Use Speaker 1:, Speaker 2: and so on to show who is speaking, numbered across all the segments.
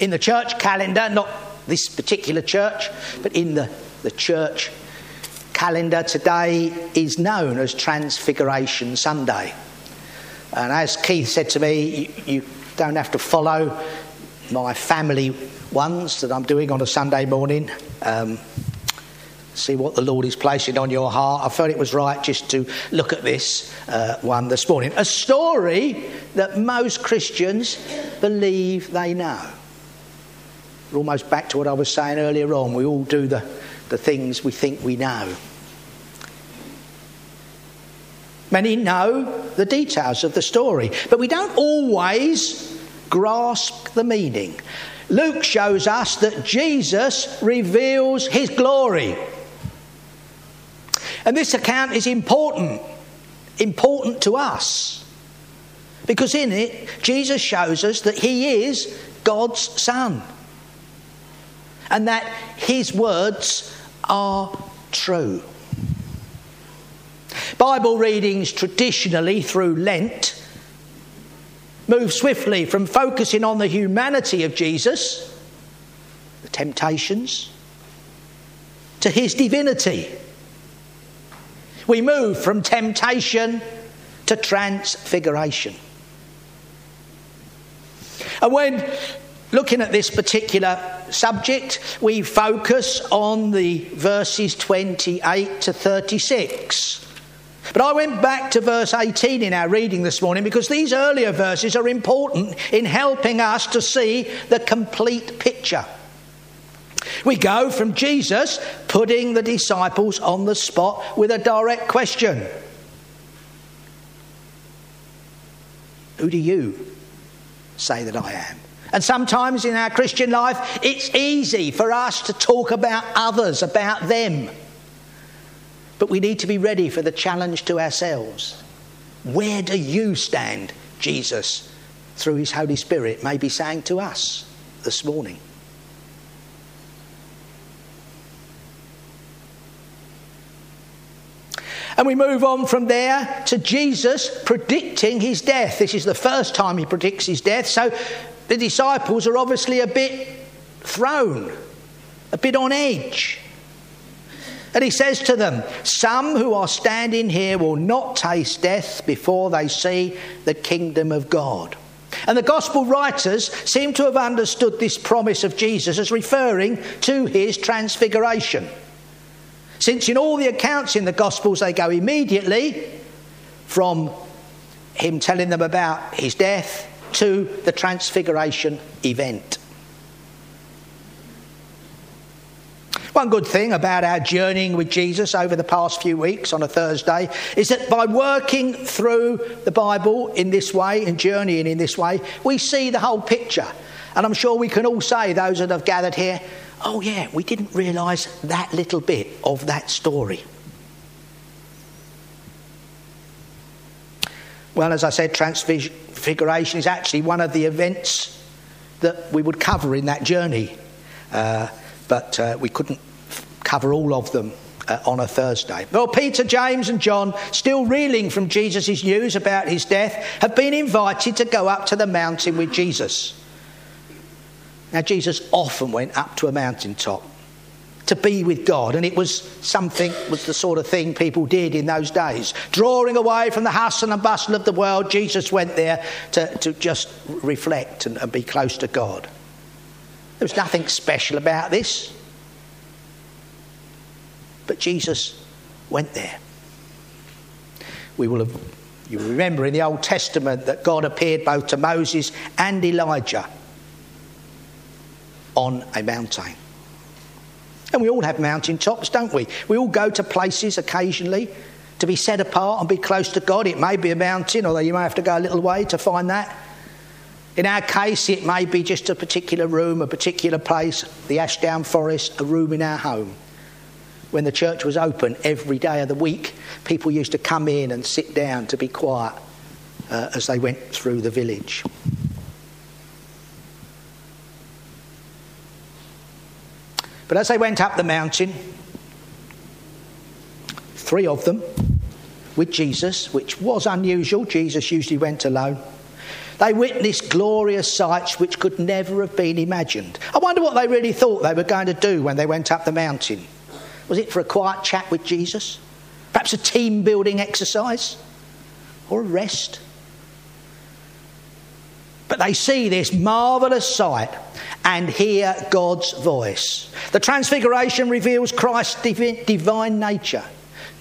Speaker 1: In the church calendar, not this particular church, but in the, the church calendar today is known as Transfiguration Sunday. And as Keith said to me, you, you don't have to follow my family ones that I'm doing on a Sunday morning. Um, see what the Lord is placing on your heart. I felt it was right just to look at this uh, one this morning. A story that most Christians believe they know. We're almost back to what I was saying earlier on. We all do the, the things we think we know. Many know the details of the story, but we don't always grasp the meaning. Luke shows us that Jesus reveals his glory. And this account is important, important to us. Because in it, Jesus shows us that he is God's Son. And that his words are true. Bible readings traditionally through Lent move swiftly from focusing on the humanity of Jesus, the temptations, to his divinity. We move from temptation to transfiguration. And when looking at this particular subject, we focus on the verses 28 to 36. But I went back to verse 18 in our reading this morning because these earlier verses are important in helping us to see the complete picture. We go from Jesus putting the disciples on the spot with a direct question Who do you say that I am? And sometimes in our Christian life, it's easy for us to talk about others, about them. But we need to be ready for the challenge to ourselves. Where do you stand, Jesus, through his Holy Spirit, may be saying to us this morning? And we move on from there to Jesus predicting his death. This is the first time he predicts his death. So the disciples are obviously a bit thrown, a bit on edge. And he says to them, Some who are standing here will not taste death before they see the kingdom of God. And the gospel writers seem to have understood this promise of Jesus as referring to his transfiguration. Since in all the accounts in the gospels they go immediately from him telling them about his death to the transfiguration event. One good thing about our journeying with Jesus over the past few weeks on a Thursday is that by working through the Bible in this way and journeying in this way, we see the whole picture. And I'm sure we can all say, those that have gathered here, oh, yeah, we didn't realise that little bit of that story. Well, as I said, transfiguration is actually one of the events that we would cover in that journey. Uh, but uh, we couldn't cover all of them uh, on a Thursday. Well, Peter, James, and John, still reeling from Jesus' news about his death, have been invited to go up to the mountain with Jesus. Now, Jesus often went up to a mountaintop to be with God, and it was something, was the sort of thing people did in those days. Drawing away from the hustle and bustle of the world, Jesus went there to, to just reflect and, and be close to God. There was nothing special about this. But Jesus went there. We will have, you remember in the Old Testament that God appeared both to Moses and Elijah on a mountain. And we all have mountain tops, don't we? We all go to places occasionally to be set apart and be close to God. It may be a mountain, although you may have to go a little way to find that. In our case, it may be just a particular room, a particular place, the Ashdown Forest, a room in our home when the church was open every day of the week, people used to come in and sit down to be quiet uh, as they went through the village. But as they went up the mountain, three of them with Jesus, which was unusual, Jesus usually went alone. They witnessed glorious sights which could never have been imagined. I wonder what they really thought they were going to do when they went up the mountain. Was it for a quiet chat with Jesus? Perhaps a team building exercise? Or a rest? But they see this marvellous sight and hear God's voice. The Transfiguration reveals Christ's divine nature.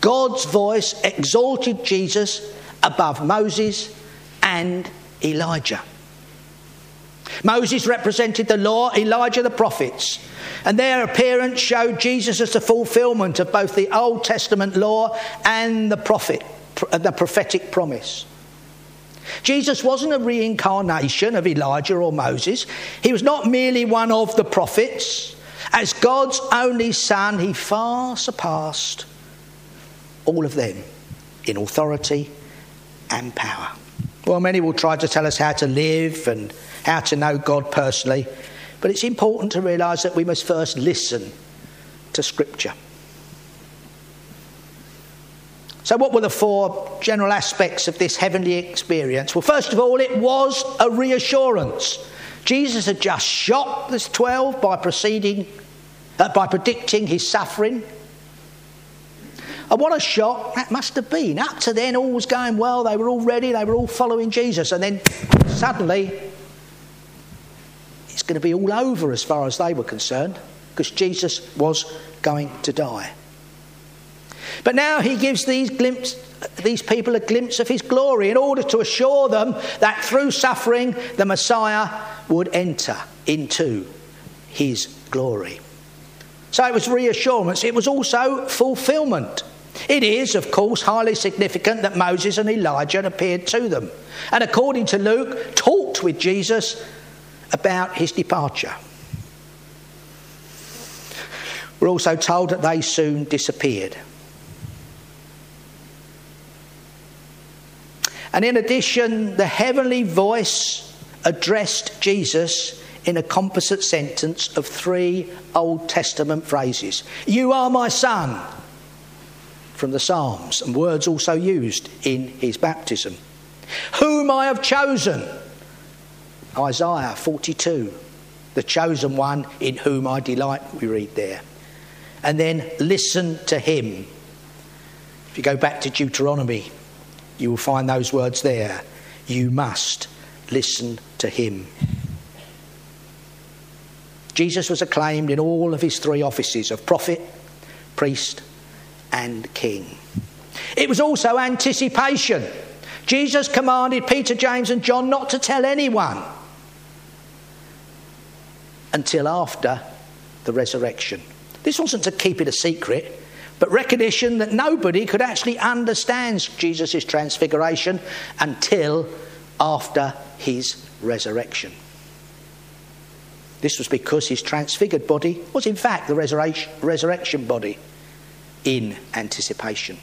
Speaker 1: God's voice exalted Jesus above Moses and Elijah. Moses represented the law, Elijah the prophets, and their appearance showed Jesus as the fulfillment of both the Old Testament law and the prophet, the prophetic promise. Jesus wasn't a reincarnation of Elijah or Moses. He was not merely one of the prophets. As God's only Son, he far surpassed all of them in authority and power. Well, many will try to tell us how to live and how to know God personally, but it's important to realise that we must first listen to Scripture. So, what were the four general aspects of this heavenly experience? Well, first of all, it was a reassurance. Jesus had just shocked the 12 by proceeding, uh, by predicting his suffering and what a shock that must have been. Up to then, all was going well. They were all ready. They were all following Jesus. And then suddenly, it's going to be all over as far as they were concerned because Jesus was going to die. But now he gives these, glimpse, these people a glimpse of his glory in order to assure them that through suffering, the Messiah would enter into his glory. So it was reassurance, it was also fulfillment. It is, of course, highly significant that Moses and Elijah appeared to them, and according to Luke, talked with Jesus about his departure. We're also told that they soon disappeared. And in addition, the heavenly voice addressed Jesus in a composite sentence of three Old Testament phrases You are my son from the Psalms, and words also used in his baptism. Whom I have chosen, Isaiah 42, the chosen one in whom I delight, we read there. And then listen to him. If you go back to Deuteronomy, you will find those words there. You must listen to him. Jesus was acclaimed in all of his three offices of prophet, priest, and king. It was also anticipation. Jesus commanded Peter, James, and John not to tell anyone until after the resurrection. This wasn't to keep it a secret, but recognition that nobody could actually understand Jesus' transfiguration until after his resurrection. This was because his transfigured body was, in fact, the resurrection, body in anticipation.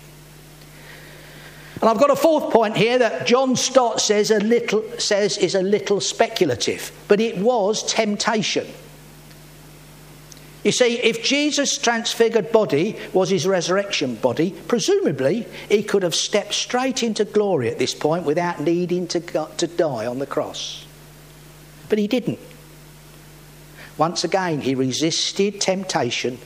Speaker 1: And I've got a fourth point here that John Stott says a little says is a little speculative, but it was temptation. You see, if Jesus' transfigured body was his resurrection body, presumably he could have stepped straight into glory at this point without needing to, to die on the cross. But he didn't. Once again, he resisted temptation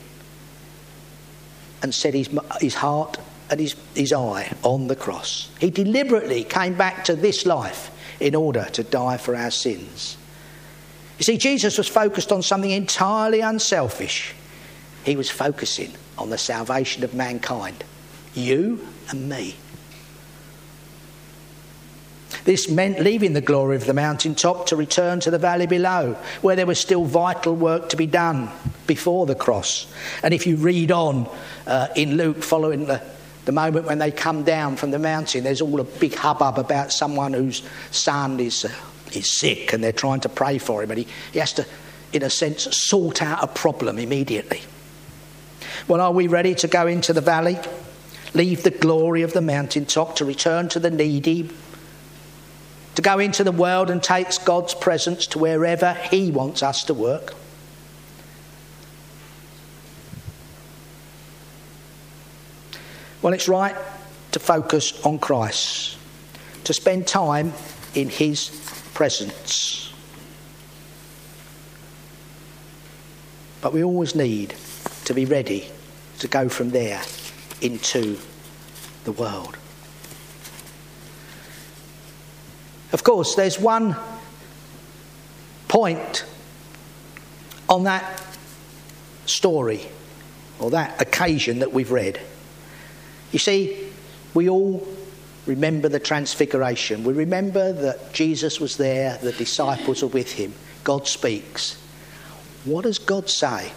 Speaker 1: and set his, his heart and his, his eye on the cross. He deliberately came back to this life in order to die for our sins. You see, Jesus was focused on something entirely unselfish. He was focusing on the salvation of mankind, you and me. This meant leaving the glory of the mountaintop to return to the valley below, where there was still vital work to be done before the cross. And if you read on uh, in Luke, following the, the moment when they come down from the mountain, there's all a big hubbub about someone whose son is, uh, is sick and they're trying to pray for him. And he, he has to, in a sense, sort out a problem immediately. Well, are we ready to go into the valley? Leave the glory of the mountaintop to return to the needy, to go into the world and take God's presence to wherever He wants us to work? Well, it's right to focus on Christ, to spend time in His presence. But we always need to be ready to go from there into the world. Of course, there's one point on that story or that occasion that we've read. You see, we all remember the transfiguration. We remember that Jesus was there, the disciples are with him, God speaks. What does God say?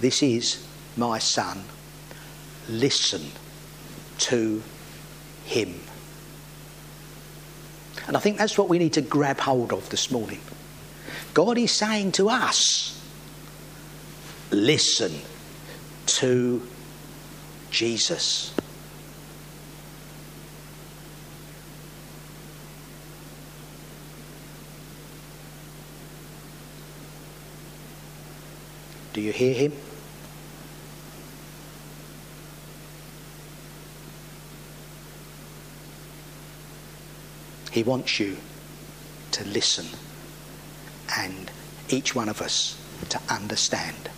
Speaker 1: This is my son. Listen to him. And I think that's what we need to grab hold of this morning. God is saying to us, listen to Jesus. Do you hear him? He wants you to listen and each one of us to understand.